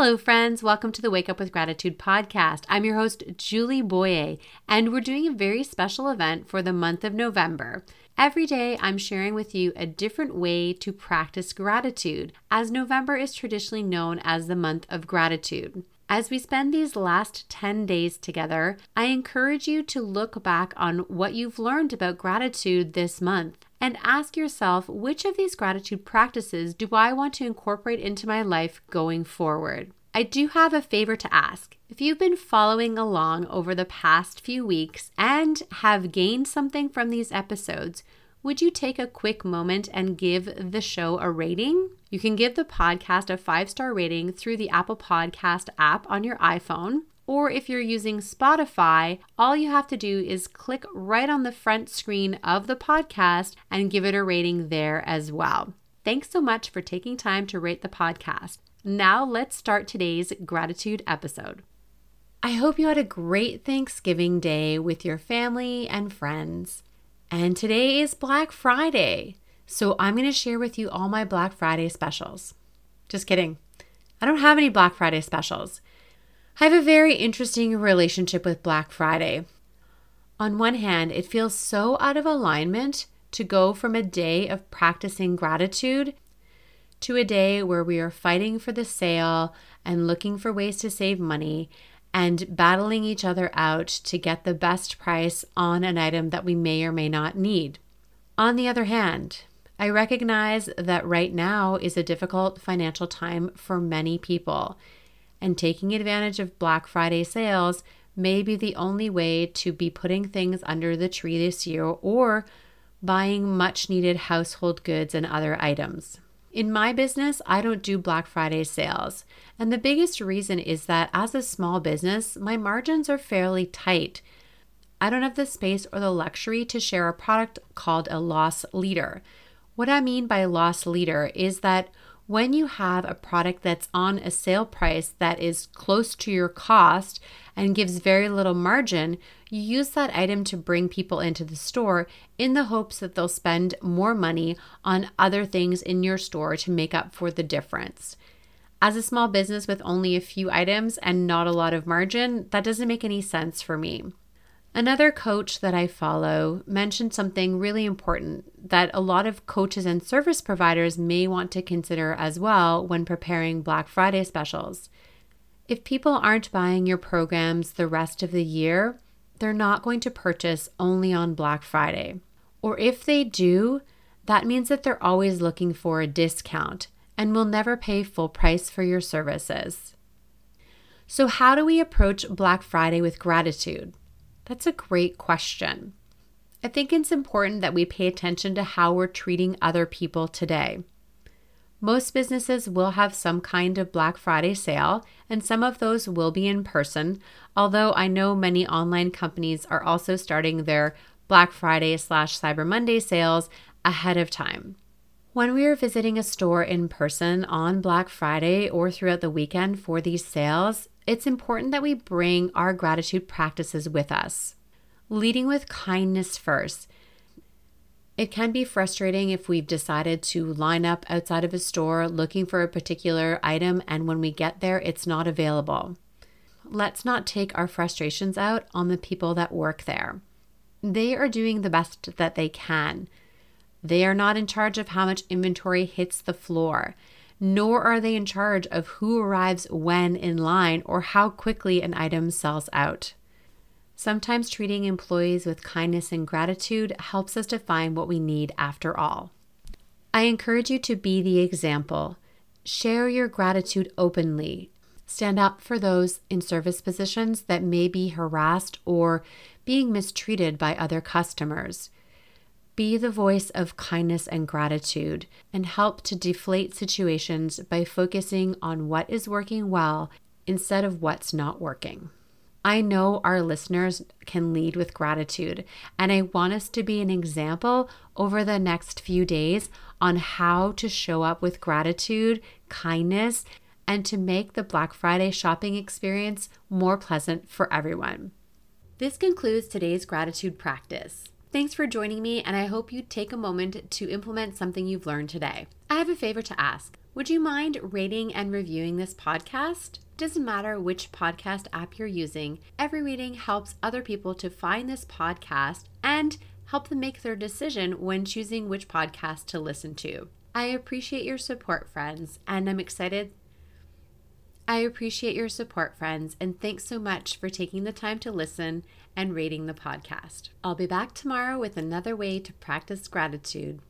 Hello, friends. Welcome to the Wake Up with Gratitude podcast. I'm your host, Julie Boyer, and we're doing a very special event for the month of November. Every day, I'm sharing with you a different way to practice gratitude, as November is traditionally known as the month of gratitude. As we spend these last 10 days together, I encourage you to look back on what you've learned about gratitude this month and ask yourself which of these gratitude practices do I want to incorporate into my life going forward? I do have a favor to ask. If you've been following along over the past few weeks and have gained something from these episodes, would you take a quick moment and give the show a rating? You can give the podcast a five star rating through the Apple Podcast app on your iPhone. Or if you're using Spotify, all you have to do is click right on the front screen of the podcast and give it a rating there as well. Thanks so much for taking time to rate the podcast. Now let's start today's gratitude episode. I hope you had a great Thanksgiving day with your family and friends. And today is Black Friday. So I'm going to share with you all my Black Friday specials. Just kidding. I don't have any Black Friday specials. I have a very interesting relationship with Black Friday. On one hand, it feels so out of alignment to go from a day of practicing gratitude to a day where we are fighting for the sale and looking for ways to save money and battling each other out to get the best price on an item that we may or may not need. On the other hand, I recognize that right now is a difficult financial time for many people, and taking advantage of Black Friday sales may be the only way to be putting things under the tree this year or buying much needed household goods and other items. In my business, I don't do Black Friday sales. And the biggest reason is that as a small business, my margins are fairly tight. I don't have the space or the luxury to share a product called a loss leader. What I mean by loss leader is that when you have a product that's on a sale price that is close to your cost and gives very little margin, you use that item to bring people into the store in the hopes that they'll spend more money on other things in your store to make up for the difference. As a small business with only a few items and not a lot of margin, that doesn't make any sense for me. Another coach that I follow mentioned something really important that a lot of coaches and service providers may want to consider as well when preparing Black Friday specials. If people aren't buying your programs the rest of the year, they're not going to purchase only on Black Friday. Or if they do, that means that they're always looking for a discount and will never pay full price for your services. So, how do we approach Black Friday with gratitude? That's a great question. I think it's important that we pay attention to how we're treating other people today. Most businesses will have some kind of Black Friday sale, and some of those will be in person, although I know many online companies are also starting their Black Friday slash Cyber Monday sales ahead of time. When we are visiting a store in person on Black Friday or throughout the weekend for these sales, it's important that we bring our gratitude practices with us. Leading with kindness first. It can be frustrating if we've decided to line up outside of a store looking for a particular item and when we get there, it's not available. Let's not take our frustrations out on the people that work there. They are doing the best that they can. They are not in charge of how much inventory hits the floor nor are they in charge of who arrives when in line or how quickly an item sells out. Sometimes treating employees with kindness and gratitude helps us define what we need after all. I encourage you to be the example. Share your gratitude openly. Stand up for those in service positions that may be harassed or being mistreated by other customers. Be the voice of kindness and gratitude and help to deflate situations by focusing on what is working well instead of what's not working. I know our listeners can lead with gratitude, and I want us to be an example over the next few days on how to show up with gratitude, kindness, and to make the Black Friday shopping experience more pleasant for everyone. This concludes today's gratitude practice. Thanks for joining me, and I hope you take a moment to implement something you've learned today. I have a favor to ask. Would you mind rating and reviewing this podcast? Doesn't matter which podcast app you're using, every rating helps other people to find this podcast and help them make their decision when choosing which podcast to listen to. I appreciate your support, friends, and I'm excited. I appreciate your support, friends, and thanks so much for taking the time to listen and rating the podcast. I'll be back tomorrow with another way to practice gratitude.